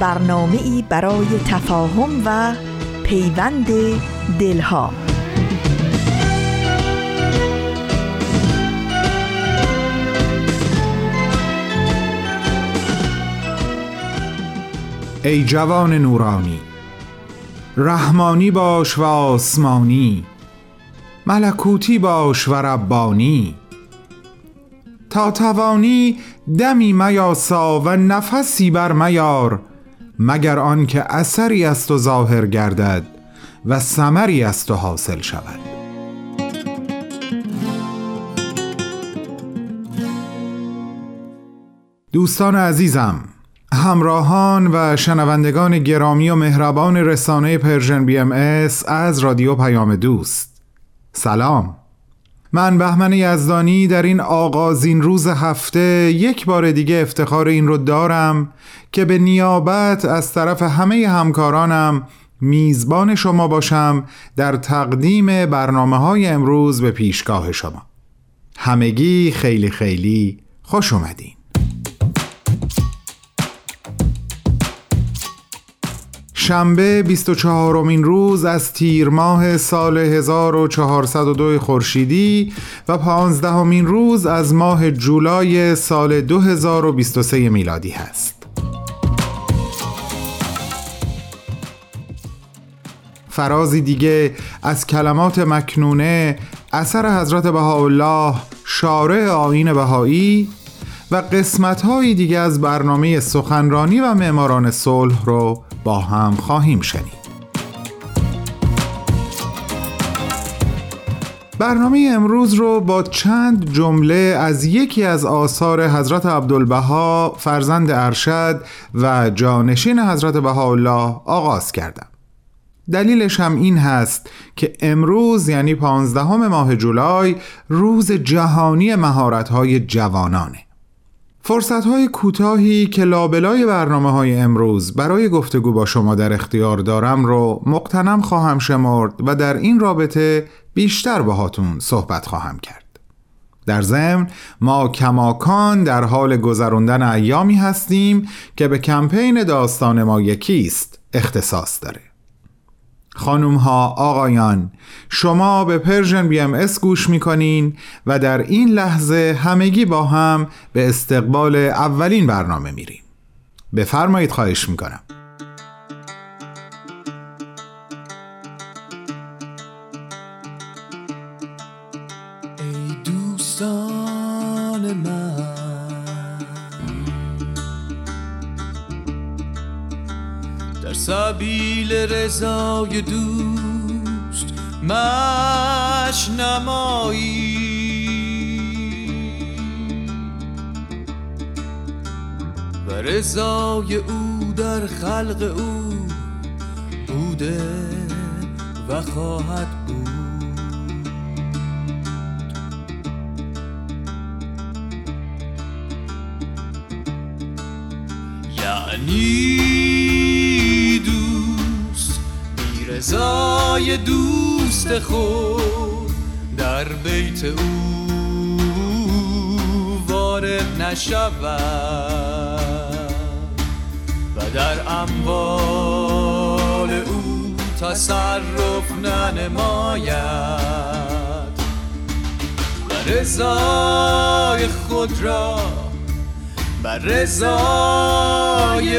برنامه ای برای تفاهم و پیوند دلها. ای جوان نورانی رحمانی باش و آسمانی ملکوتی باش و ربانی. تا توانی دمی میاسا و نفسی بر میار مگر آنکه اثری از تو ظاهر گردد و ثمری از تو حاصل شود. دوستان عزیزم همراهان و شنوندگان گرامی و مهربان رسانه Persian BMS از رادیو پیام دوست. سلام. من بهمن یزدانی در این آغازین روز هفته یک بار دیگه افتخار این رو دارم که به نیابت از طرف همه همکارانم میزبان شما باشم در تقدیم برنامه های امروز به پیشگاه شما. همگی خیلی خیلی خوش اومدین. شنبه 24 امین روز از تیر ماه سال 1402 خورشیدی و 15 امین روز از ماه جولای سال 2023 میلادی هست. فرازی دیگه از کلمات مکنونه اثر حضرت بهاءالله شارع آین بهایی و قسمت دیگه از برنامه سخنرانی و معماران صلح رو با هم خواهیم شنید. برنامه امروز رو با چند جمله از یکی از آثار حضرت عبدالبها فرزند ارشد و جانشین حضرت بهاءالله آغاز کردم. دلیلش هم این هست که امروز یعنی پانزدهم ماه جولای روز جهانی مهارت‌های جوانانه. فرصت های کوتاهی که لابلای برنامه های امروز برای گفتگو با شما در اختیار دارم رو مقتنم خواهم شمرد و در این رابطه بیشتر باهاتون صحبت خواهم کرد. در ضمن ما کماکان در حال گذراندن ایامی هستیم که به کمپین داستان ما یکیست اختصاص داره. خانوم ها آقایان شما به Persian BMS گوش می‌کنین و در این لحظه همگی با هم به استقبال اولین برنامه میریم. بفرمایید خواهش می‌کنم. سبیل رضای دوست مش نمایی و رضای او در خلق او بوده و خواهد بود. یعنی رضای دوست خود در بیت او وارد نشود و در اموال او تصرف ننماید و رضای خود را بر رضای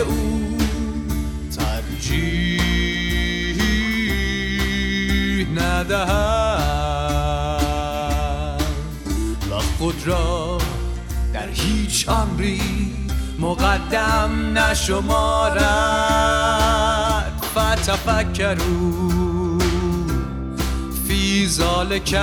ندهد و خود را در هیچ امری مقدم نشمارد. فتفکرو فی ذالک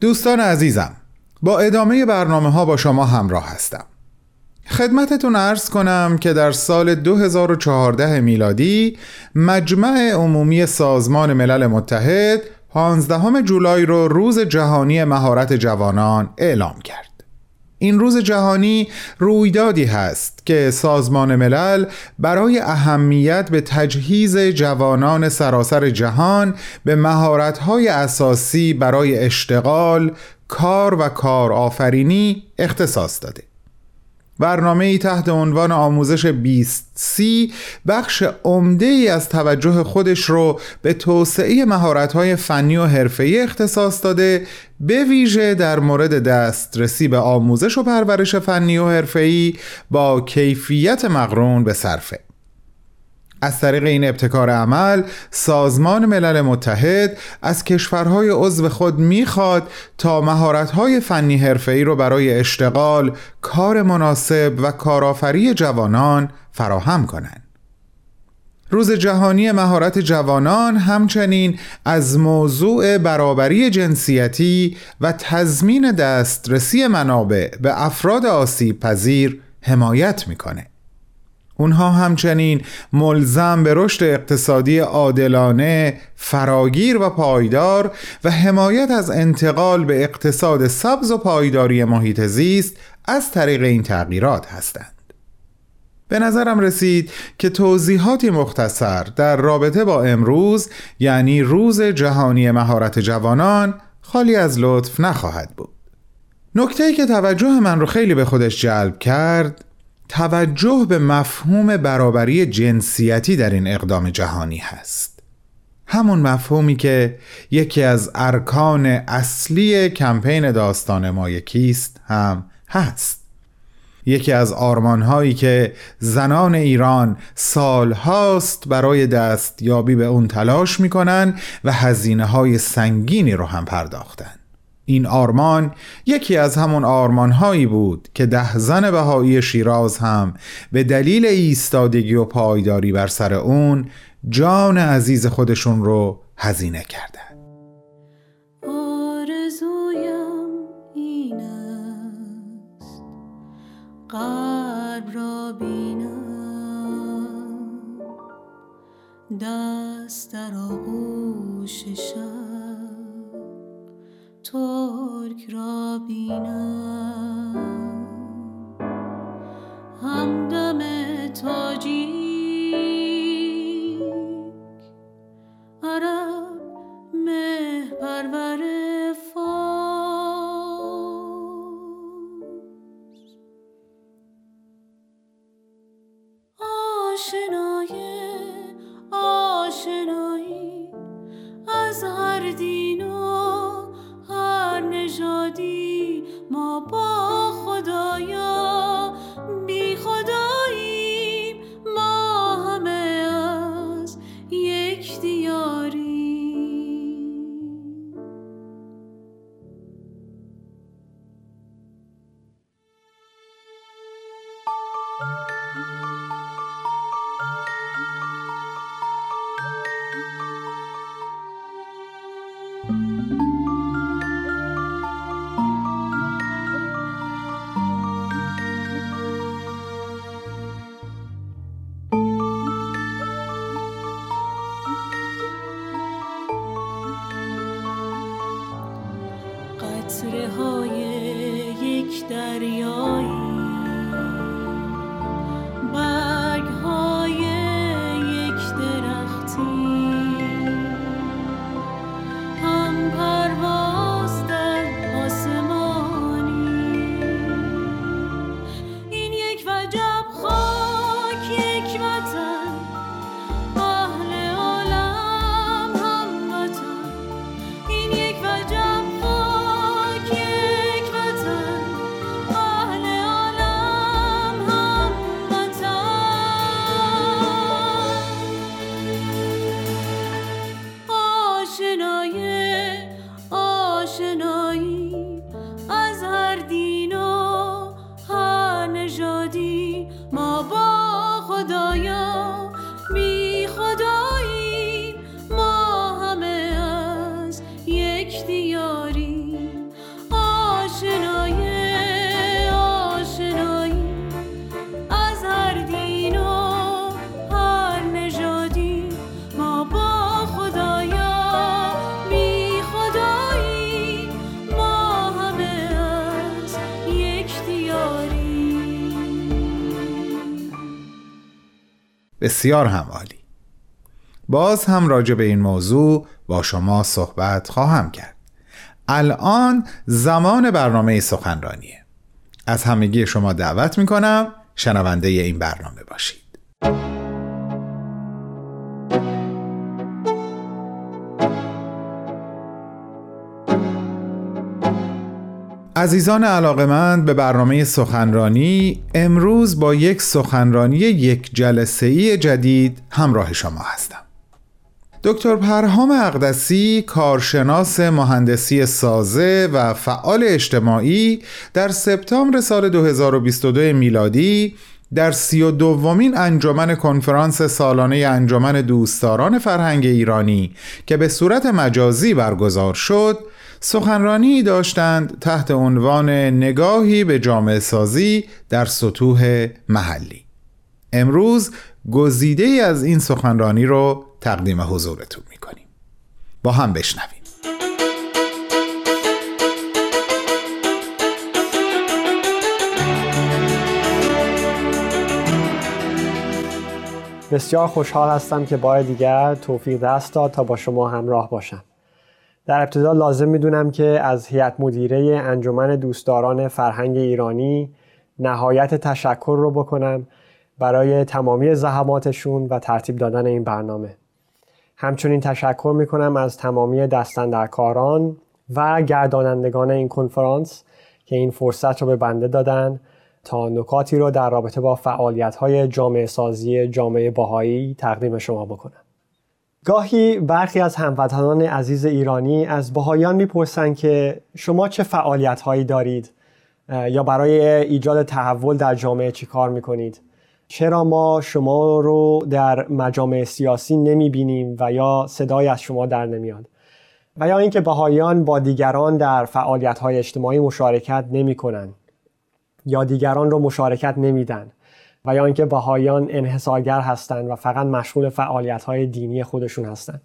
دوستان عزیزم با ادامه برنامه ها با شما همراه هستم. خدمتتون ارز کنم که در سال 2014 میلادی مجمع عمومی سازمان ملل متحد 15 جولای رو روز جهانی مهارت جوانان اعلام کرد. این روز جهانی رویدادی هست که سازمان ملل برای اهمیت به تجهیز جوانان سراسر جهان به مهارت‌های اساسی برای اشتغال، کار و کارآفرینی اختصاص داده. برنامه ای تحت عنوان آموزش 20 سی بخش عمده ای از توجه خودش رو به توسعه مهارت‌های فنی و حرفه‌ای اختصاص داده به ویژه در مورد دسترسی به آموزش و پرورش فنی و حرفه‌ای با کیفیت مقرون به صرفه. از طریق این ابتکار عمل سازمان ملل متحد از کشورهای عضو خود می‌خواد تا مهارت‌های فنی حرفه‌ای رو برای اشتغال، کار مناسب و کارآفری جوانان فراهم کنند. روز جهانی مهارت جوانان همچنین از موضوع برابری جنسیتی و تضمین دسترسی منابع به افراد آسیب پذیر حمایت می‌کنه. اونها همچنین ملزم به رشد اقتصادی عادلانه، فراگیر و پایدار و حمایت از انتقال به اقتصاد سبز و پایداری محیط زیست از طریق این تغییرات هستند. به نظرم رسید که توضیحاتی مختصر در رابطه با امروز یعنی روز جهانی مهارت جوانان خالی از لطف نخواهد بود. نکته که توجه من رو خیلی به خودش جلب کرد توجه به مفهوم برابری جنسیتی در این اقدام جهانی هست. همون مفهومی که یکی از ارکان اصلی کمپین داستان ما یکیست هم هست. یکی از آرمانهایی که زنان ایران سالهاست برای دستیابی به اون تلاش می‌کنن و هزینه های سنگینی رو هم پرداختن. این آرمان یکی از همون آرمان هایی بود که ده زن بهایی شیراز هم به دلیل ایستادگی و پایداری بر سر اون جان عزیز خودشون رو هزینه کردن. آرزویم این است. قلب را بینم. دست در آغوش ترک را بینم. همدم تاجیک عرب مه پرور یک بسیار هم عالی باز هم راجع به این موضوع با شما صحبت خواهم کرد. الان زمان برنامه سخنرانیه. از همگی شما دعوت می‌کنم شنونده این برنامه باشید. عزیزان علاقمند به برنامه سخنرانی امروز با یک سخنرانی یک جلسه ای جدید همراه شما هستم. دکتر پرهام اقدسی کارشناس مهندسی سازه و فعال اجتماعی در سپتامبر سال 2022 میلادی در سی و دومین انجمن کنفرانس سالانه انجمن دوستداران فرهنگ ایرانی که به صورت مجازی برگزار شد سخنرانی داشتند تحت عنوان نگاهی به جامعه سازی در سطوح محلی. امروز گزیده ای از این سخنرانی رو تقدیم حضورتون می‌کنیم. با هم بشنویم. بسیار خوشحال هستم که بار دیگر توفیق دست داد تا با شما همراه باشم. در ابتدا لازم می‌دونم که از هیئت مدیره انجمن دوستداران فرهنگ ایرانی نهایت تشکر رو بکنم برای تمامی زحماتشون و ترتیب دادن این برنامه. همچنین تشکر می‌کنم از تمامی دستندرکاران و گردانندگان این کنفرانس که این فرصت رو به بنده دادن تا نکاتی رو در رابطه با فعالیت های جامعه سازی جامعه باهایی تقدیم شما بکنم. گاهی برخی از هموطنان عزیز ایرانی از باهایان می‌پرسند که شما چه فعالیت هایی دارید یا برای ایجاد تحول در جامعه چی کار می‌کنید؟ چرا ما شما رو در مجامع سیاسی نمی بینیم و یا صدای از شما در نمیاد؟ و یا اینکه بهاییان با دیگران در فعالیت های اجتماعی مشارکت نمی کنن یا دیگران رو مشارکت نمیدن؟ و یا اینکه بهاییان انحصارگر هستند و فقط مشغول فعالیت های دینی خودشون هستند.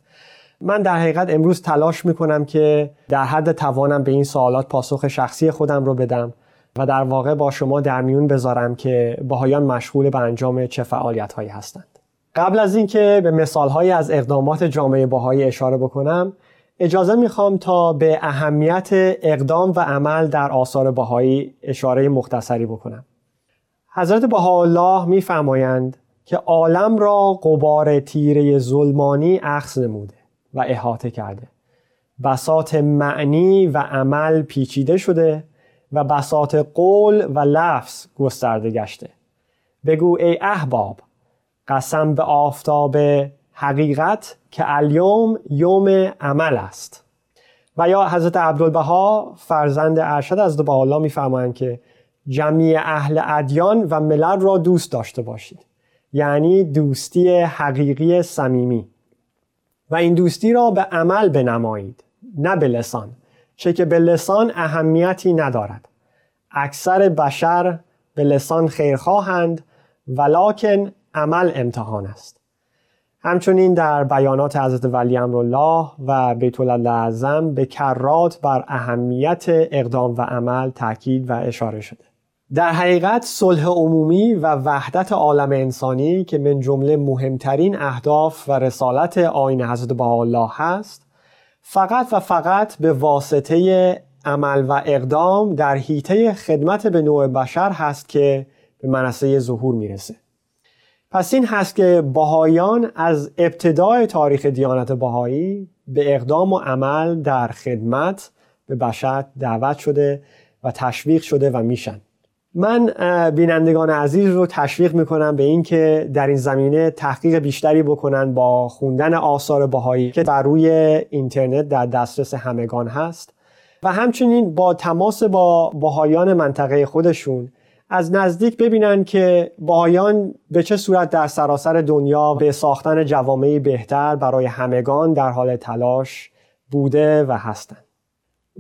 من در حقیقت امروز تلاش می‌کنم که در حد توانم به این سوالات پاسخ شخصی خودم رو بدم و در واقع با شما در میون بذارم که باهایان مشغول به انجام چه فعالیت هایی هستند. قبل از اینکه به مثال از اقدامات جامعه باهایی اشاره بکنم اجازه می‌خوام تا به اهمیت اقدام و عمل در آثار باهایی اشاره مختصری بکنم. حضرت بهاءالله میفرمایند که عالم را قبار تیره ظلمانی اخذ نموده و احاطه کرده. بسات معنی و عمل پیچیده شده و بساط قول و لفظ گسترده گشته. بگو ای احباب قسم به آفتاب حقیقت که الیوم یوم عمل است. و یا حضرت عبدالبها فرزند ارشد از با الله میفرمایند که جمعی اهل ادیان و ملل را دوست داشته باشید. یعنی دوستی حقیقی صمیمی. و این دوستی را به عمل بنمایید نه به لسان چه که به لسان اهمیتی ندارد. اکثر بشر به لسان خیرخواهند ولکن عمل امتحان است. همچنین در بیانات حضرت ولی امرالله و بیت اعظم به کرات بر اهمیت اقدام و عمل تاکید و اشاره شده. در حقیقت صلح عمومی و وحدت عالم انسانی که من جمله مهمترین اهداف و رسالت آین حضرت الله هست فقط و فقط به واسطه عمل و اقدام در حیطه خدمت به نوع بشر هست که به منصه ظهور می‌رسه. پس این هست که باهایان از ابتدای تاریخ دیانت باهایی به اقدام و عمل در خدمت به بشر دعوت شده و تشویق شده و میشن. من بینندگان عزیز رو تشویق می‌کنم به اینکه در این زمینه تحقیق بیشتری بکنن با خوندن آثار باهایی که بر روی اینترنت در دسترس همگان هست و همچنین با تماس با باهایان منطقه خودشون از نزدیک ببینن که باهایان به چه صورت در سراسر دنیا به ساختن جوامعی بهتر برای همگان در حال تلاش بوده و هستند.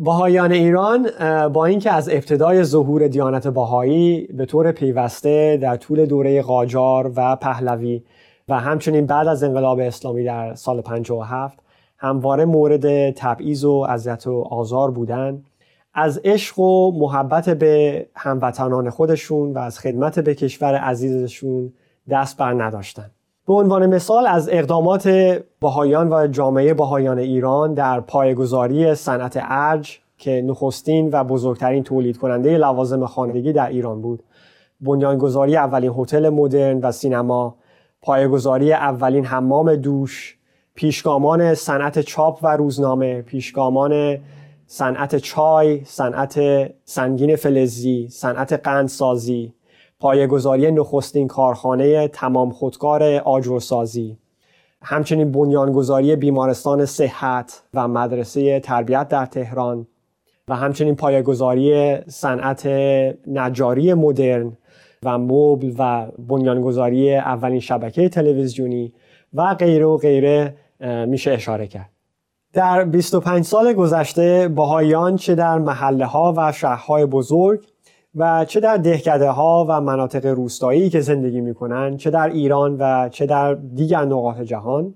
باهایان ایران با اینکه از ابتدای ظهور دیانت باهایی به طور پیوسته در طول دوره قاجار و پهلوی و همچنین بعد از انقلاب اسلامی در سال 57 همواره مورد تبعیض و اذیت و آزار بودند از عشق و محبت به هموطنان خودشون و از خدمت به کشور عزیزشون دست بر نداشتن. به عنوان مثال از اقدامات بهایان و جامعه بهایان ایران در پایگذاری صنعت ارج که نخستین و بزرگترین تولید کننده لوازم خانگی در ایران بود. بنیانگذاری اولین هتل مدرن و سینما پایگذاری اولین حمام دوش پیشگامان صنعت چاپ و روزنامه پیشگامان صنعت چای صنعت سنگین فلزی صنعت قندسازی. پایگذاری نخستین کارخانه تمام خودکار آجرسازی. همچنین بنیانگذاری بیمارستان صحت و مدرسه تربیت در تهران و همچنین پایگذاری صنعت نجاری مدرن و مبل و بنیانگذاری اولین شبکه تلویزیونی و غیره و غیره میشه اشاره کرد. در 25 سال گذشته باهایان چه در محله ها و شهرهای بزرگ و چه در دهکده ها و مناطق روستایی که زندگی می‌کنن چه در ایران و چه در دیگر نقاط جهان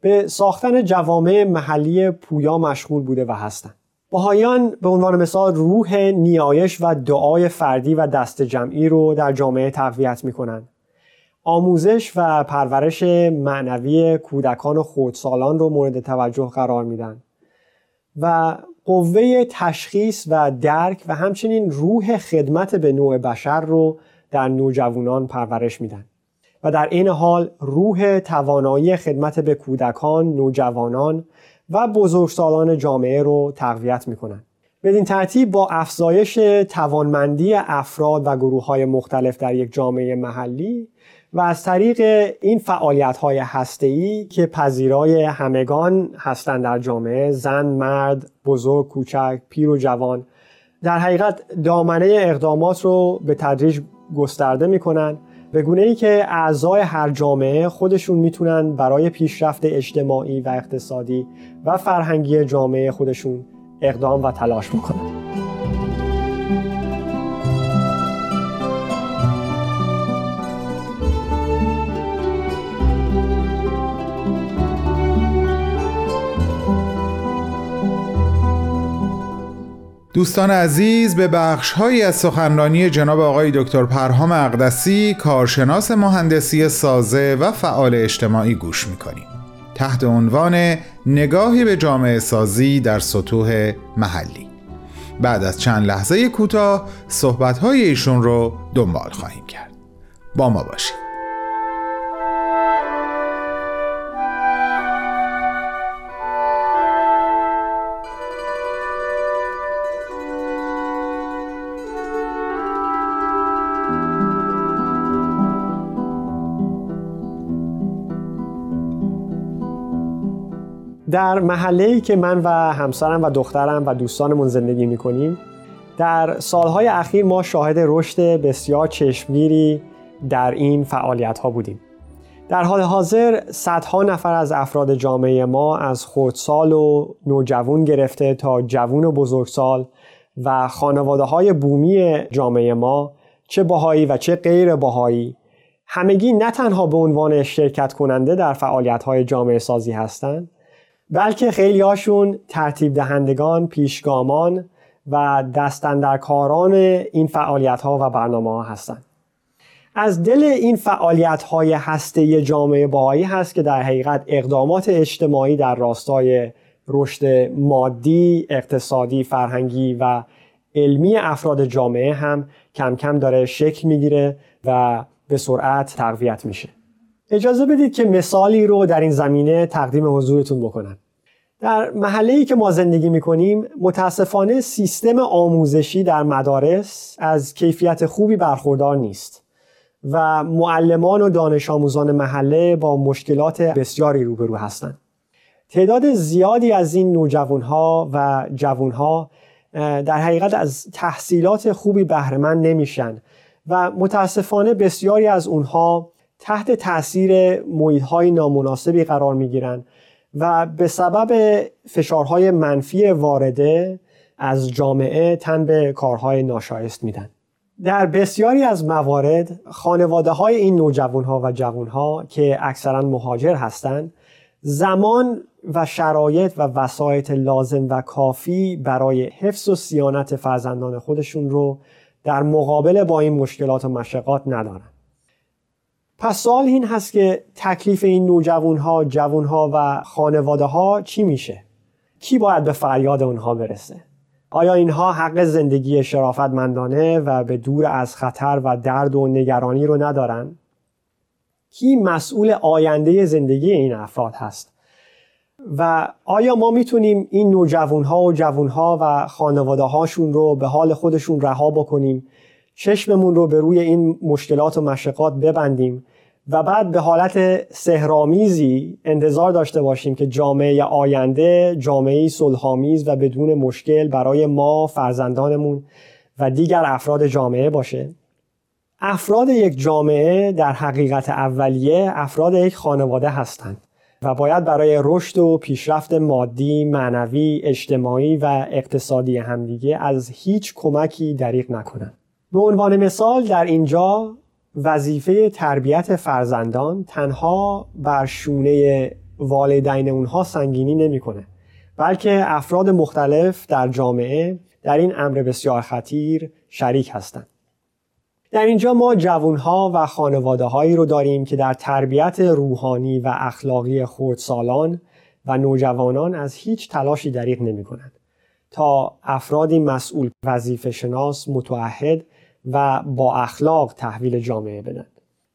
به ساختن جوامع محلی پویا مشغول بوده و هستند باهایان به عنوان مثال روح نیایش و دعای فردی و دست جمعی رو در جامعه تقویت می‌کنن. آموزش و پرورش معنوی کودکان و خودسالان رو مورد توجه قرار میدن. و قوه تشخیص و درک و همچنین روح خدمت به نوع بشر رو در نوجوانان پرورش میدن. و در این حال روح توانایی خدمت به کودکان، نوجوانان و بزرگسالان جامعه رو تقویت می‌کنن. بدین ترتیب با افزایش توانمندی افراد و گروه های مختلف در یک جامعه محلی و از طریق این فعالیت های هسته‌ای که پذیرای همگان هستند در جامعه زن، مرد، بزرگ، کوچک، پیر و جوان در حقیقت دامنه اقدامات رو به تدریج گسترده می‌کنن. به گونه ای که اعضای هر جامعه خودشون می‌تونن برای پیشرفت اجتماعی و اقتصادی و فرهنگی جامعه خودشون اقدام و تلاش بکنن. دوستان عزیز به بخش هایی از سخنرانی جناب آقای دکتر پرهام اقدسی کارشناس مهندسی سازه و فعال اجتماعی گوش می‌کنیم. تحت عنوان نگاهی به جامعه سازی در سطوح محلی. بعد از چند لحظه کوتاه صحبت های ایشون رو دنبال خواهیم کرد. با ما باشید. در محله که من و همسرم و دخترم و دوستانمون زندگی می‌کنیم در سالهای اخیر ما شاهد رشد بسیار چشمگیری در این فعالیت ها بودیم. در حال حاضر صدها نفر از افراد جامعه ما از خردسال و نوجوان گرفته تا جوون و بزرگسال و خانواده های بومی جامعه ما چه باهایی و چه غیر باهایی همگی نه تنها به عنوان شرکت کننده در فعالیت های جامعه سازی هستند بلکه خیلی هاشون ترتیب دهندگان، پیشگامان و دستندرکاران این فعالیت ها و برنامه ها هستند. از دل این فعالیت های هسته جامعه باهایی هست که در حقیقت اقدامات اجتماعی در راستای رشد مادی، اقتصادی، فرهنگی و علمی افراد جامعه هم کم کم داره شکل می‌گیره و به سرعت تقویت میشه. اجازه بدید که مثالی رو در این زمینه تقدیم حضورتون بکنم در محله ای که ما زندگی می‌کنیم متاسفانه سیستم آموزشی در مدارس از کیفیت خوبی برخوردار نیست و معلمان و دانش آموزان محله با مشکلات بسیاری روبرو هستند. تعداد زیادی از این نوجوانها و جوانها در حقیقت از تحصیلات خوبی بهرهمند نمیشن و متاسفانه بسیاری از اونها تحت تاثیر های نامناسبی قرار می گیرند و به سبب فشارهای منفی وارده از جامعه تن به کارهای ناشایست میدن. در بسیاری از موارد خانواده های این نوجوان ها و جوان ها که اکثرا مهاجر هستند زمان و شرایط و وسایط لازم و کافی برای حفظ و سیانت فرزندان خودشون رو در مقابل با این مشکلات و مشقات ندارند. پس سوال این هست که تکلیف این نوجوان ها، جوان ها و خانواده ها چی میشه؟ کی باید به فریاد اونها برسه؟ آیا اینها حق زندگی شرافتمندانه و به دور از خطر و درد و نگرانی رو ندارن؟ کی مسئول آینده زندگی این افراد هست؟ و آیا ما می‌تونیم این نوجوان ها و جوان ها و خانواده هاشون رو به حال خودشون رها بکنیم چشممون رو به روی این مشکلات و مشقات ببندیم و بعد به حالت سهرامیزی انتظار داشته باشیم که جامعه آینده جامعه صلحآمیز و بدون مشکل برای ما فرزندانمون و دیگر افراد جامعه باشه افراد یک جامعه در حقیقت اولیه افراد یک خانواده هستند و باید برای رشد و پیشرفت مادی، معنوی، اجتماعی و اقتصادی همدیگه از هیچ کمکی دریغ نکنند. به عنوان مثال در اینجا وظیفه تربیت فرزندان تنها بر شونه والدین اونها سنگینی نمی‌کنه بلکه افراد مختلف در جامعه در این امر بسیار خطیر شریک هستند. در اینجا ما جوانها و خانواده هایی رو داریم که در تربیت روحانی و اخلاقی خردسالان و نوجوانان از هیچ تلاشی دریغ نمی کنند تا افرادی مسئول وظیفه شناس متعهد و با اخلاق تحویل جامعه بدن.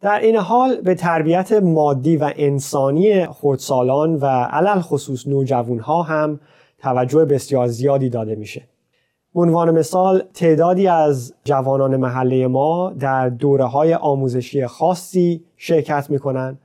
در این حال به تربیت مادی و انسانی خردسالان و علل خصوص نوجوانها هم توجه بسیار زیادی داده میشه. عنوان مثال تعدادی از جوانان محله ما در دوره های آموزشی خاصی شرکت می‌کنن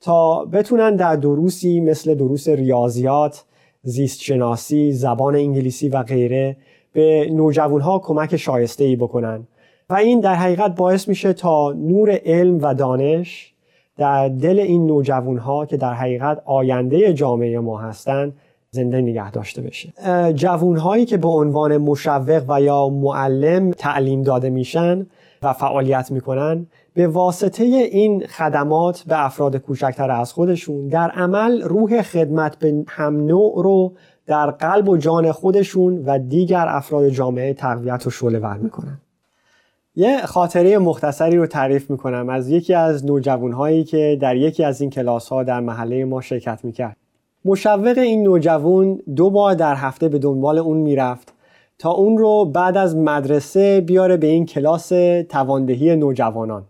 تا بتونن در دروسی مثل دروس ریاضیات، زیست شناسی، زبان انگلیسی و غیره به نوجوانها کمک شایسته ای بکنن و این در حقیقت باعث میشه تا نور علم و دانش در دل این نوجوان ها که در حقیقت آینده جامعه ما هستند زنده نگه داشته بشه. جوون هایی که به عنوان مشوق و یا معلم تعلیم داده میشن و فعالیت می‌کنن به واسطه این خدمات به افراد کوچکتر از خودشون در عمل روح خدمت به هم نوع رو در قلب و جان خودشون و دیگر افراد جامعه تقویت و شعله ور می‌کنن. یه خاطره مختصری رو تعریف می‌کنم. از یکی از نوجوانهایی که در یکی از این کلاس ها در محله ما شرکت می‌کرد. مشوق این نوجوان دو بار در هفته به دنبال اون می‌رفت تا اون رو بعد از مدرسه بیاره به این کلاس تواندهی نوجوانان.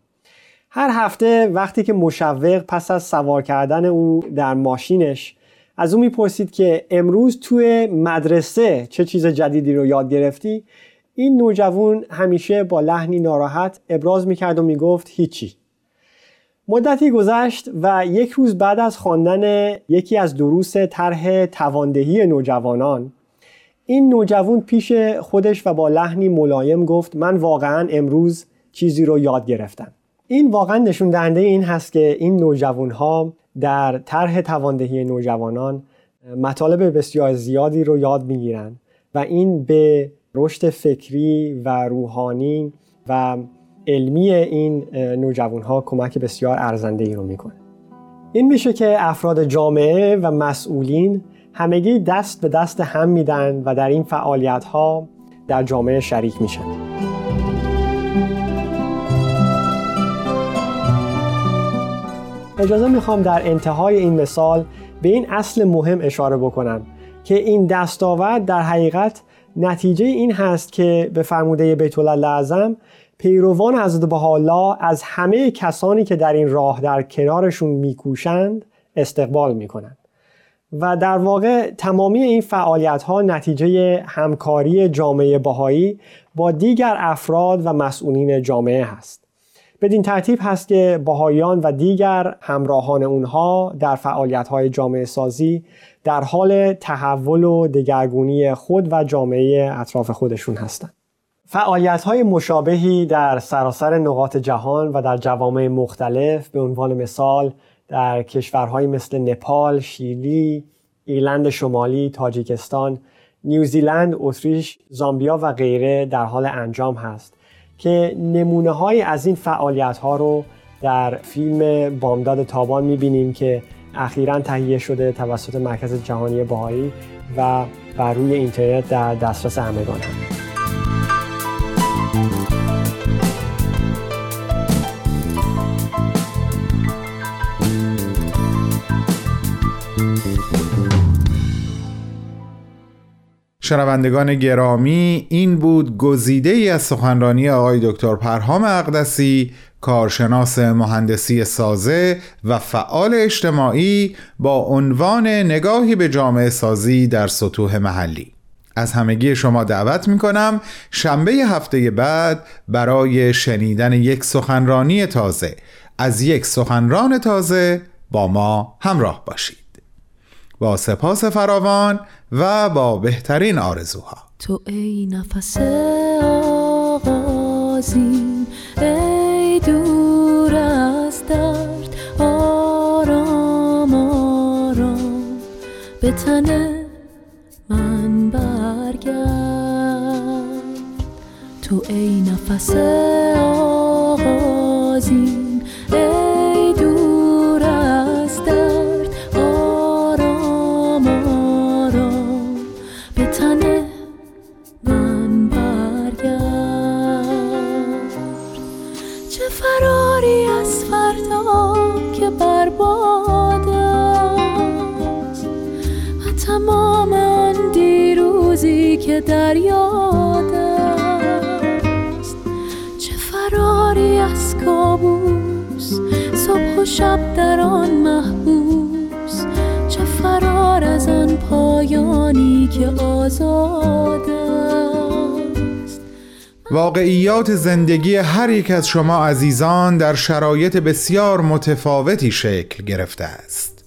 هر هفته وقتی که مشوق پس از سوار کردن او در ماشینش از اون می‌پرسید که امروز توی مدرسه چه چیز جدیدی رو یاد گرفتی؟ این نوجوان همیشه با لحنی ناراحت ابراز می‌کرد و می‌گفت هیچی. مدتی گذشت و یک روز بعد از خواندن یکی از دروس طرح تواندهی نوجوانان این نوجوان پیش خودش و با لحنی ملایم گفت من واقعا امروز چیزی رو یاد گرفتم. این واقعا نشون دهنده این هست که این نوجوان ها در طرح تواندهی نوجوانان مطالب بسیار زیادی رو یاد می‌گیرن و این به رشد فکری و روحانی و علمی این نوجوان ها کمک بسیار ارزنده ای رو می‌کنه. این میشه که افراد جامعه و مسئولین همگی دست به دست هم میدن و در این فعالیت ها در جامعه شریک میشن. اجازه می‌خوام در انتهای این مثال به این اصل مهم اشاره بکنم که این دستاورد در حقیقت نتیجه این هست که به فرموده بیت الله پیروان حضرت بهاءالله از همه کسانی که در این راه در کنارشون میکوشند استقبال می‌کنند. و در واقع تمامی این فعالیت ها نتیجه همکاری جامعه بهایی با دیگر افراد و مسئولین جامعه هست. بدین ترتیب هست که بهاییان و دیگر همراهان اونها در فعالیت های جامعه سازی در حال تحول و دگرگونی خود و جامعه اطراف خودشون هستند. فعالیت های مشابهی در سراسر نقاط جهان و در جوامع مختلف به عنوان مثال در کشورهایی مثل نپال، شیلی، ایرلند شمالی، تاجیکستان، نیوزیلند، اتریش، زامبیا و غیره در حال انجام هست که نمونه های از این فعالیت ها رو در فیلم بامداد تابان می‌بینیم که اخیرا تهیه شده توسط مرکز جهانی باهایی و بر روی اینترنت در دسترس همگان هم. شنوندگان گرامی این بود گزیده ای از سخنرانی آقای دکتر پرهام اقدسی کارشناس مهندسی سازه و فعال اجتماعی با عنوان نگاهی به جامعه سازی در سطوح محلی. از همگی شما دعوت می کنم شنبه هفته بعد برای شنیدن یک سخنرانی تازه. از یک سخنران تازه با ما همراه باشید. با سپاس فراوان و با بهترین آرزوها. تو ای نفس آغازین ای دور از درد آرام آرام. به تن من برگرد. تو ای نفس آغازین واقعیات زندگی هر یک از شما عزیزان در شرایط بسیار متفاوتی شکل گرفته است.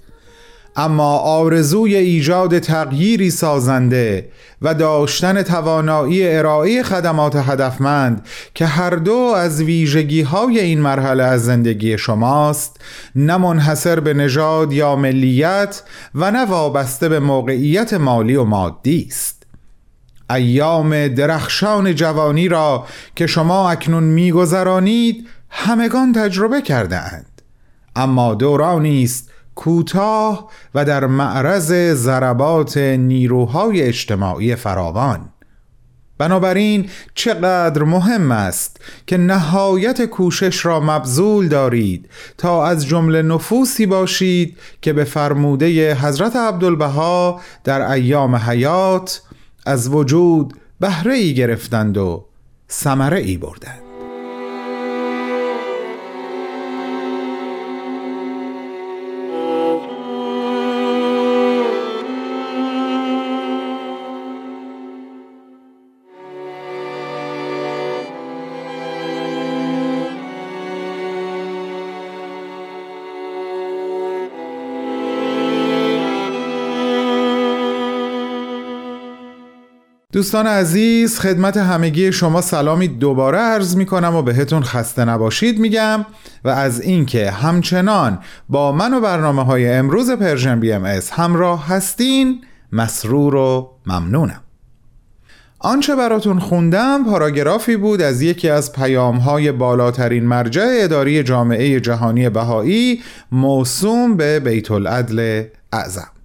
اما آرزوی ایجاد تغییری سازنده و داشتن توانایی ارائه خدمات هدفمند که هر دو از ویژگی های این مرحله از زندگی شماست نه منحصر به نژاد یا ملیت و نه وابسته به موقعیت مالی و مادی است. ایام درخشان جوانی را که شما اکنون میگذرانید همگان تجربه کرده اند اما دورانی است کوتاه و در معرض ضربات نیروهای اجتماعی فراوان. بنابراین چقدر مهم است که نهایت کوشش را مبذول دارید تا از جمله نفوسی باشید که به فرموده حضرت عبدالبها در ایام حیات از وجود بهره ای گرفتند و ثمره ای بردند. دوستان عزیز خدمت همگی شما سلامی دوباره عرض می کنم و بهتون خسته نباشید میگم و از اینکه همچنان با من و برنامه های امروز Persian BMS همراه هستین مسرور و ممنونم. آنچه براتون خوندم پاراگرافی بود از یکی از پیام های بالاترین مرجع اداری جامعه جهانی بهایی موسوم به بیت العدل اعظم.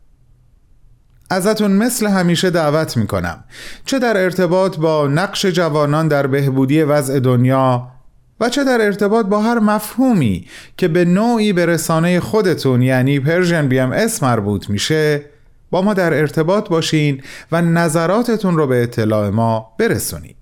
ازتون مثل همیشه دعوت می‌کنم. چه در ارتباط با نقش جوانان در بهبودی وضع دنیا و چه در ارتباط با هر مفهومی که به نوعی به رسانه خودتون یعنی Persian BMS مربوط میشه با ما در ارتباط باشین و نظراتتون رو به اطلاع ما برسونید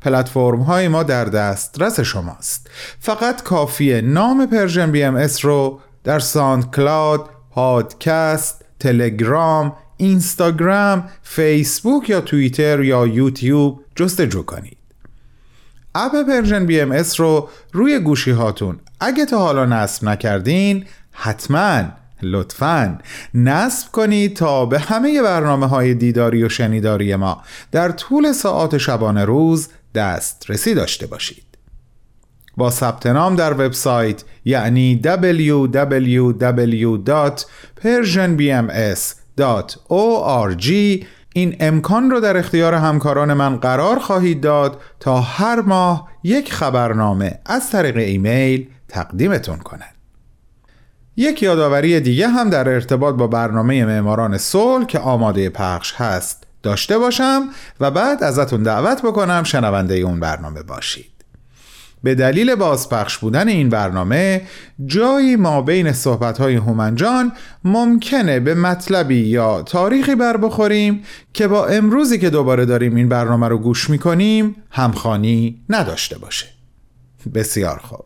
پلتفرم های ما در دسترس شماست. فقط کافیه نام Persian BMS رو در SoundCloud، پادکست، تلگرام، اینستاگرام، فیسبوک یا توییتر یا یوتیوب جستجو کنید. اپ Persian BMS رو روی گوشی هاتون. اگه تا حالا نصب نکردین حتما لطفا نصب کنید تا به همه برنامه های دیداری و شنیداری ما در طول ساعات شبانه روز دسترسی داشته باشید. با ثبت نام در وبسایت یعنی www.persianbms.org این امکان رو در اختیار همکاران من قرار خواهید داد تا هر ماه یک خبرنامه از طریق ایمیل تقدیمتون کنند. یک یادآوری دیگه هم در ارتباط با برنامه معماران صلح که آماده پخش هست داشته باشم و بعد ازتون دعوت بکنم شنونده اون برنامه باشید. به دلیل بازپخش بودن این برنامه جایی ما بین صحبتهای هومنجان ممکنه به مطلبی یا تاریخی بر بخوریم که با امروزی که دوباره داریم این برنامه رو گوش می‌کنیم همخانی نداشته باشه. بسیار خوب.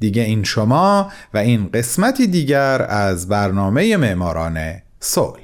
دیگه این شما و این قسمتی دیگر از برنامه معماران صلح.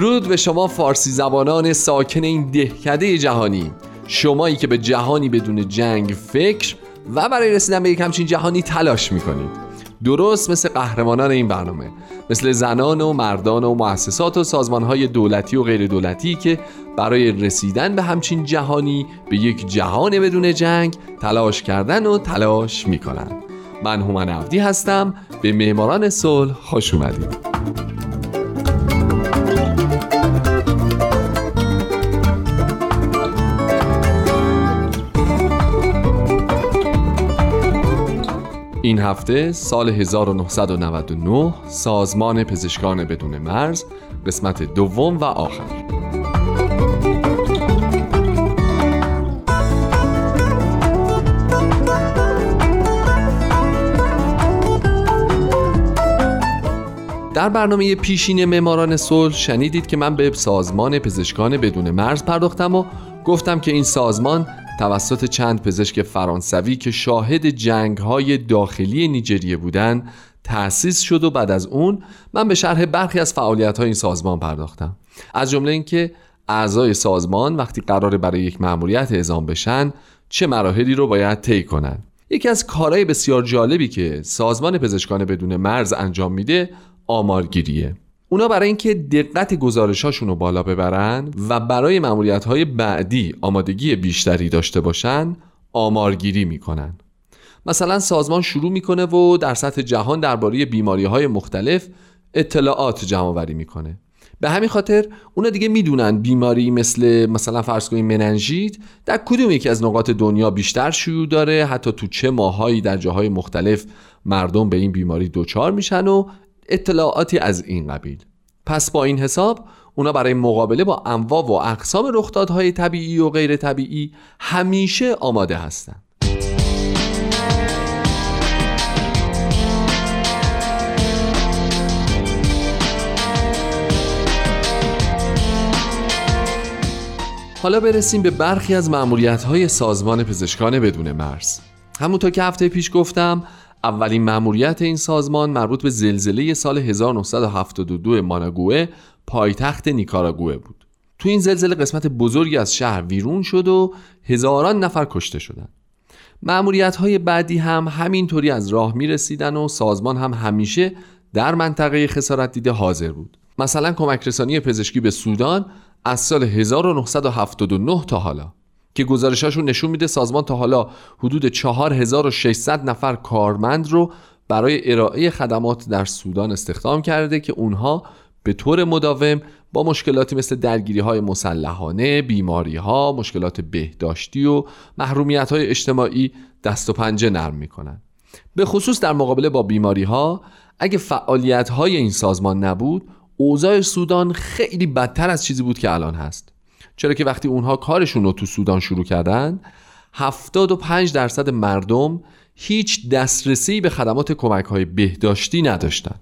درود به شما فارسی زبانان ساکن این دهکده جهانی. شمایی که به جهانی بدون جنگ فکر و برای رسیدن به یک همچین جهانی تلاش می‌کنید. درست مثل قهرمانان این برنامه مثل زنان و مردان و مؤسسات و سازمانهای دولتی و غیر دولتی که برای رسیدن به همچین جهانی به یک جهان بدون جنگ تلاش کردن و تلاش می‌کنن. من هومن عبدی هستم. به معماران صلح خوش اومدید. این هفته سال 1999 سازمان پزشکان بدون مرز قسمت دوم و آخر. در برنامه پیشین معماران صلح شنیدید که من به سازمان پزشکان بدون مرز پرداختم و گفتم که این سازمان توسط چند پزشک فرانسوی که شاهد جنگ های داخلی نیجریه بودن تأسیس شد و بعد از اون من به شرح برخی از فعالیت های این سازمان پرداختم. از جمله اینکه اعضای سازمان وقتی قرار برای یک مأموریت اعزام بشن چه مراحلی رو باید طی کنن. یکی از کارهای بسیار جالبی که سازمان پزشکان بدون مرز انجام میده آمارگیریه. اونا برای اینکه دقت گزارشاشون رو بالا ببرن و برای معمولیت های بعدی آمادگی بیشتری داشته باشن آمارگیری می‌کنن. مثلا سازمان شروع می‌کنه و در سطح جهان درباره بیماری های مختلف اطلاعات جمع آوری می‌کنه. به همین خاطر اونا دیگه می‌دونن بیماری مثل مثلا فرض کنید مننژیت در کدوم یکی از نقاط دنیا بیشتر شیوع داره حتی تو چه ماهایی در جاهای مختلف مردم به این بیماری دچار میشن و اطلاعاتی از این قبیل. پس با این حساب اونا برای مقابله با انواع و اقسام رخدادهای طبیعی و غیر طبیعی همیشه آماده هستند. حالا برسیم به برخی از معمولیت های سازمان پزشکان بدون مرز. همونطور که هفته پیش گفتم اولین مأموریت این سازمان مربوط به زلزله سال 1972 ماناگوه پایتخت نیکاراگوه بود. تو این زلزله قسمت بزرگی از شهر ویرون شد و هزاران نفر کشته شدند. معمولیت های بعدی هم همینطوری از راه می رسیدن و سازمان هم همیشه در منطقه خسارت دیده حاضر بود. مثلا کمک رسانی پزشکی به سودان از سال 1979 تا حالا. که گزارشاشون نشون میده سازمان تا حالا حدود 4600 نفر کارمند رو برای ارائه خدمات در سودان استخدام کرده که اونها به طور مداوم با مشکلاتی مثل درگیری های مسلحانه، بیماری ها، مشکلات بهداشتی و محرومیت های اجتماعی دست و پنجه نرم می‌کنن. به خصوص در مقابله با بیماری ها اگه فعالیت های این سازمان نبود اوضاع سودان خیلی بدتر از چیزی بود که الان هست چرا که وقتی اونها کارشون رو تو سودان شروع کردن 75 درصد مردم هیچ دسترسی به خدمات کمک های بهداشتی نداشتن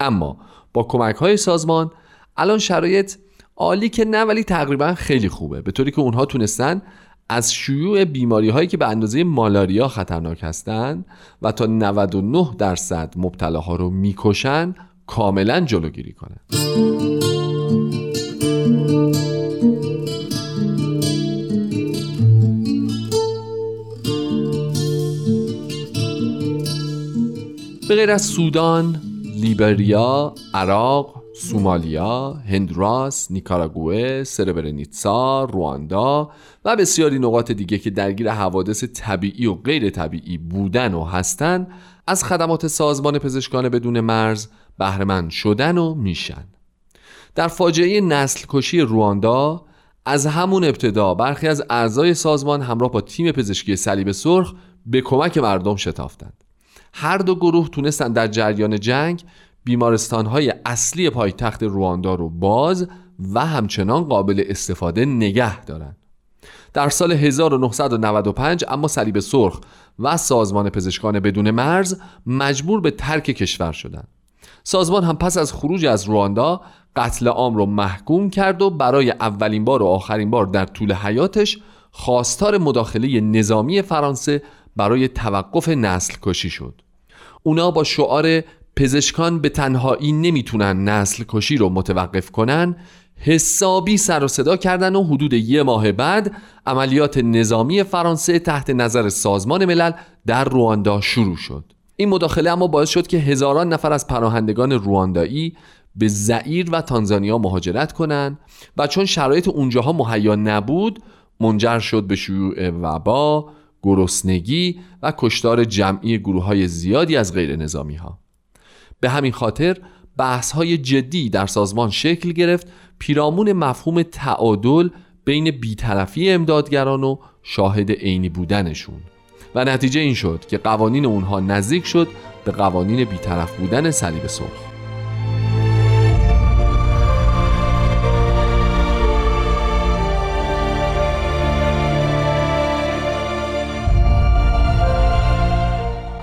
اما با کمک های سازمان الان شرایط عالی که نه ولی تقریبا خیلی خوبه به طوری که اونها تونستن از شیوع بیماری هایی که به اندازه مالاریا خطرناک هستند و تا 99 درصد مبتلاها رو می‌کشن کاملا جلوگیری کنند. به غیر از سودان، لیبریا، عراق، سومالیا، هندراس، نیکاراگوئه، سربرنیتسا، رواندا و بسیاری نقاط دیگه که درگیر حوادث طبیعی و غیر طبیعی بودن و هستن از خدمات سازمان پزشکان بدون مرز بهرهمند شدن و میشن. در فاجعه نسل کشی رواندا از همون ابتدا برخی از اعضای سازمان همراه با تیم پزشکی صلیب سرخ به کمک مردم شتافتند. هر دو گروه تونستند در جریان جنگ بیمارستانهای اصلی پایتخت رواندا رو باز و همچنان قابل استفاده نگه دارند در سال 1995 اما صلیب سرخ و سازمان پزشکان بدون مرز مجبور به ترک کشور شدند سازمان هم پس از خروج از رواندا قتل عام رو محکوم کرد و برای اولین بار و آخرین بار در طول حیاتش خواستار مداخله نظامی فرانسه برای توقف نسل کشی شد. اونا با شعار پزشکان به تنهایی نمی‌تونن نسل کشی رو متوقف کنن حسابی سر و صدا کردن و حدود یه ماه بعد عملیات نظامی فرانسه تحت نظر سازمان ملل در رواندا شروع شد. این مداخله اما باعث شد که هزاران نفر از پناهندگان رواندایی به زعیر و تانزانیا مهاجرت کنند و چون شرایط اونجاها مهیا نبود منجر شد به شیوع وبا، گرسنگی و کشتار جمعی گروه های زیادی از غیر نظامی ها. به همین خاطر بحث های جدی در سازمان شکل گرفت پیرامون مفهوم تعادل بین بیطرفی امدادگران و شاهد عینی بودنشون و نتیجه این شد که قوانین اونها نزدیک شد به قوانین بیطرف بودن صلیب سرخ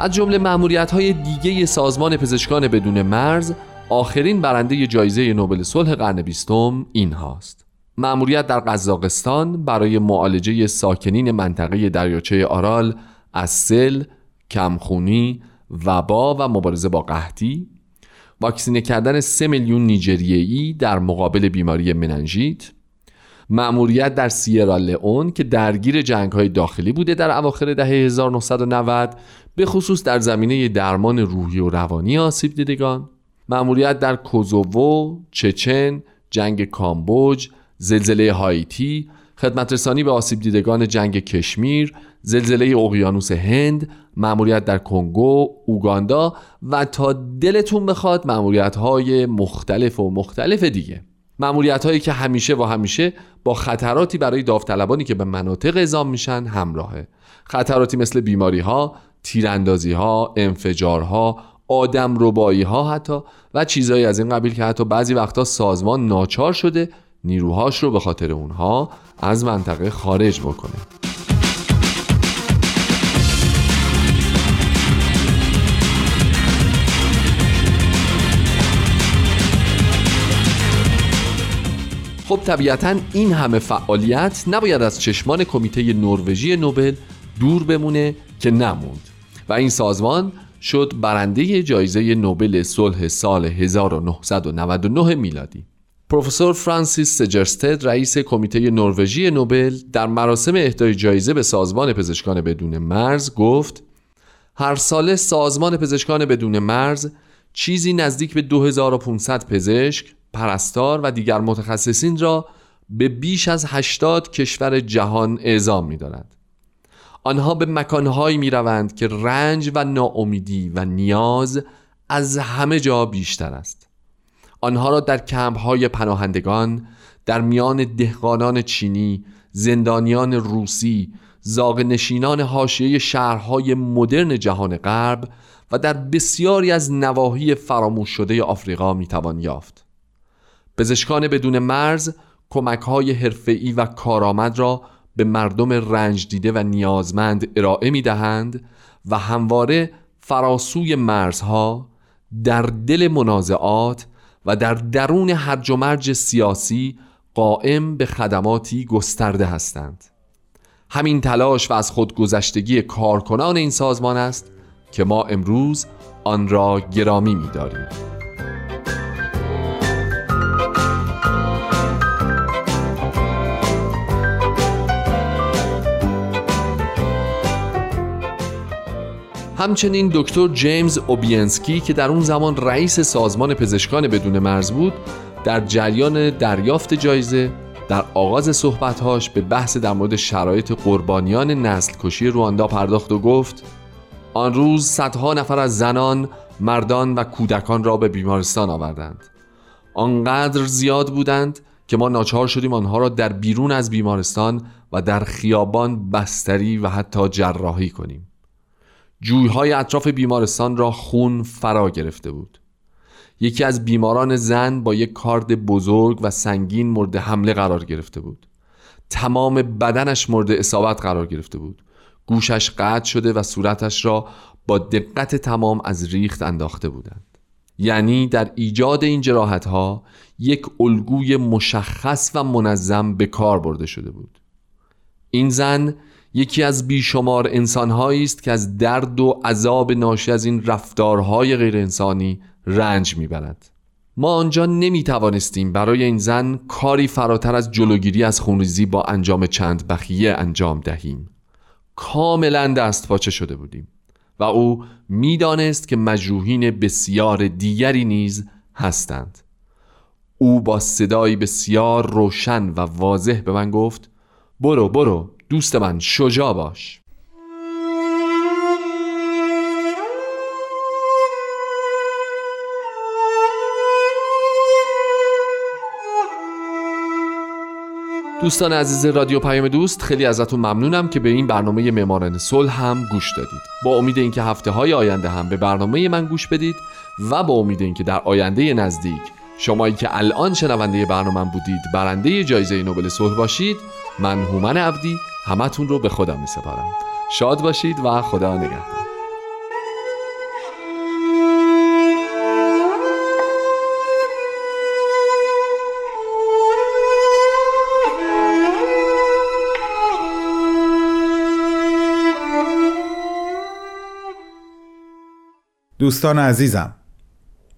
از جمله معمولیت های دیگه سازمان پزشکان بدون مرز آخرین برنده جایزه نوبل صلح قرن بیستم این هاست. معمولیت در قزاقستان برای معالجه ساکنین منطقه دریاچه آرال از سل، کمخونی، وبا و مبارزه با قحطی. واکسینه کردن 3 میلیون نیجریه‌ای در مقابل بیماری مننژیت. مأموریت در سیرالئون که درگیر جنگ های داخلی بوده در اواخر دهه 1990 به خصوص در زمینه درمان روحی و روانی آسیب دیدگان. مأموریت در کوزوو، چچن، جنگ کامبوج، زلزله هایتی، خدمترسانی به آسیب دیدگان جنگ کشمیر، زلزله اقیانوس هند، مأموریت در کنگو، اوگاندا و تا دلتون بخواد مأموریت های مختلف و مختلف دیگه. مأموریت هایی که همیشه و همیشه با خطراتی برای داوطلبانی که به مناطق اعزام میشن همراهه. خطراتی مثل بیماری ها، تیراندازی ها، انفجارها، آدم ربایی ها حتی و چیزهایی از این قبیل که حتی بعضی وقتا سازمان ناچار شده نیروهاش رو به خاطر اونها از منطقه خارج بکنه. خب طبیعتا این همه فعالیت نباید از چشمان کمیته نروژی نوبل دور بمونه که نموند و این سازمان شد برنده جایزه نوبل صلح سال 1999 میلادی پروفسور فرانسیس سجرستد رئیس کمیته نروژی نوبل در مراسم اهدای جایزه به سازمان پزشکان بدون مرز گفت هر ساله سازمان پزشکان بدون مرز چیزی نزدیک به 2500 پزشک، پرستار و دیگر متخصصین را به بیش از 80 کشور جهان اعزام می دارد. آنها به مکانهایی می روند که رنج و ناامیدی و نیاز از همه جا بیشتر است. آنها را در کمپهای پناهندگان در میان دهقانان چینی زندانیان روسی زاغ نشینان حاشیه شهرهای مدرن جهان غرب و در بسیاری از نواحی فراموش شده آفریقا می‌توان یافت. پزشکان بدون مرز کمک های حرفه‌ای و کارآمد را به مردم رنج دیده و نیازمند ارائه می دهند و همواره فراسوی مرزها در دل منازعات و در درون هرج و مرج سیاسی قائم به خدماتی گسترده هستند. همین تلاش و از خودگذشتگی کارکنان این سازمان است که ما امروز آن را گرامی می همچنین دکتر جیمز اوبینسکی که در اون زمان رئیس سازمان پزشکان بدون مرز بود در جریان دریافت جایزه در آغاز صحبتهاش به بحث در مورد شرایط قربانیان نسل کشی رواندا پرداخت و گفت آن روز صدها نفر از زنان، مردان و کودکان را به بیمارستان آوردند. آنقدر زیاد بودند که ما ناچار شدیم آنها را در بیرون از بیمارستان و در خیابان بستری و حتی جراحی کنیم. جویهای اطراف بیمارستان را خون فرا گرفته بود. یکی از بیماران زن با یک کارد بزرگ و سنگین مورد حمله قرار گرفته بود. تمام بدنش مورد اصابت قرار گرفته بود. گوشش قطع شده و صورتش را با دقت تمام از ریخت انداخته بودند. یعنی در ایجاد این جراحت ها یک الگوی مشخص و منظم به کار برده شده بود. این زن یکی از بیشمار انسانهایی است که از درد و عذاب ناشی از این رفتارهای غیر انسانی رنج می‌برد ما آنجا نمی توانستیم برای این زن کاری فراتر از جلوگیری از خونریزی با انجام چند بخیه انجام دهیم. کاملا دست پاچه شده بودیم و او می‌دانست که مجروحین بسیار دیگری نیز هستند. او با صدایی بسیار روشن و واضح به من گفت برو برو. دوست من شجاع باش. دوستان عزیز رادیو پیام دوست خیلی ازتون ممنونم که به این برنامه معماران صلح هم گوش دادید. با امید اینکه هفته های آینده هم به برنامه من گوش بدید و با امید اینکه در آینده نزدیک شمایی که الان شنونده برنامه بودید برنده جایزه نوبل صلح باشید من هومن عبدی همتون رو به خدا می سپارم شاد باشید و خدا نگهدار. دوستان عزیزم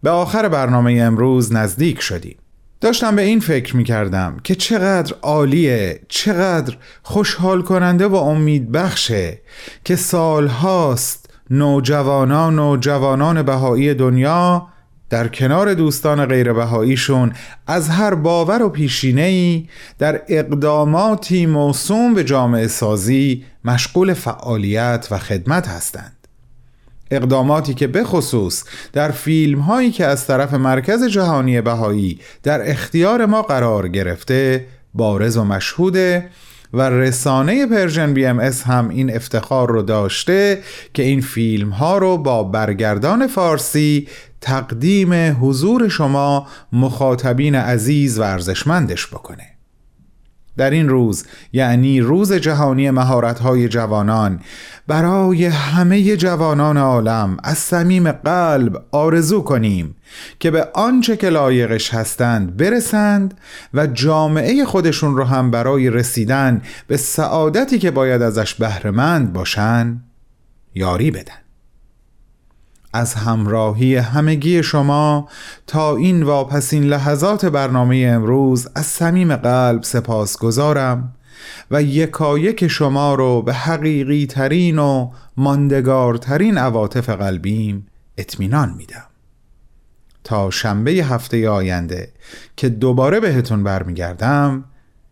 به آخر برنامه امروز نزدیک شدیم. داشتم به این فکر می کردم که چقدر عالیه چقدر خوشحال کننده و امید بخشه که سالهاست نوجوانان و جوانان بهایی دنیا در کنار دوستان غیر بهاییشون از هر باور و پیشینه‌ای در اقداماتی موسوم به جامعه سازی مشغول فعالیت و خدمت هستند. اقداماتی که به خصوص در فیلم هایی که از طرف مرکز جهانی بهایی در اختیار ما قرار گرفته بارز و مشهوده و رسانه Persian BMS هم این افتخار رو داشته که این فیلم ها رو با برگردان فارسی تقدیم حضور شما مخاطبین عزیز و ارزشمندش بکنه. در این روز یعنی روز جهانی مهارت‌های جوانان برای همه جوانان عالم از صمیم قلب آرزو کنیم که به آنچه که لایقش هستند برسند و جامعه خودشون رو هم برای رسیدن به سعادتی که باید ازش بهرهمند باشن یاری بدن. از همراهی همگی شما تا این واپسین لحظات برنامه امروز از صمیم قلب سپاس گذارم و یکایک شما رو به حقیقی ترین و ماندگارترین عواطف قلبیم اطمینان میدم. تا شنبه هفته آینده که دوباره بهتون برمیگردم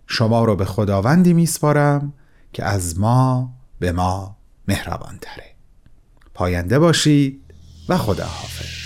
شما رو به خداوندی میسپارم که از ما به ما مهربان تره پاینده باشید و خداحافظ.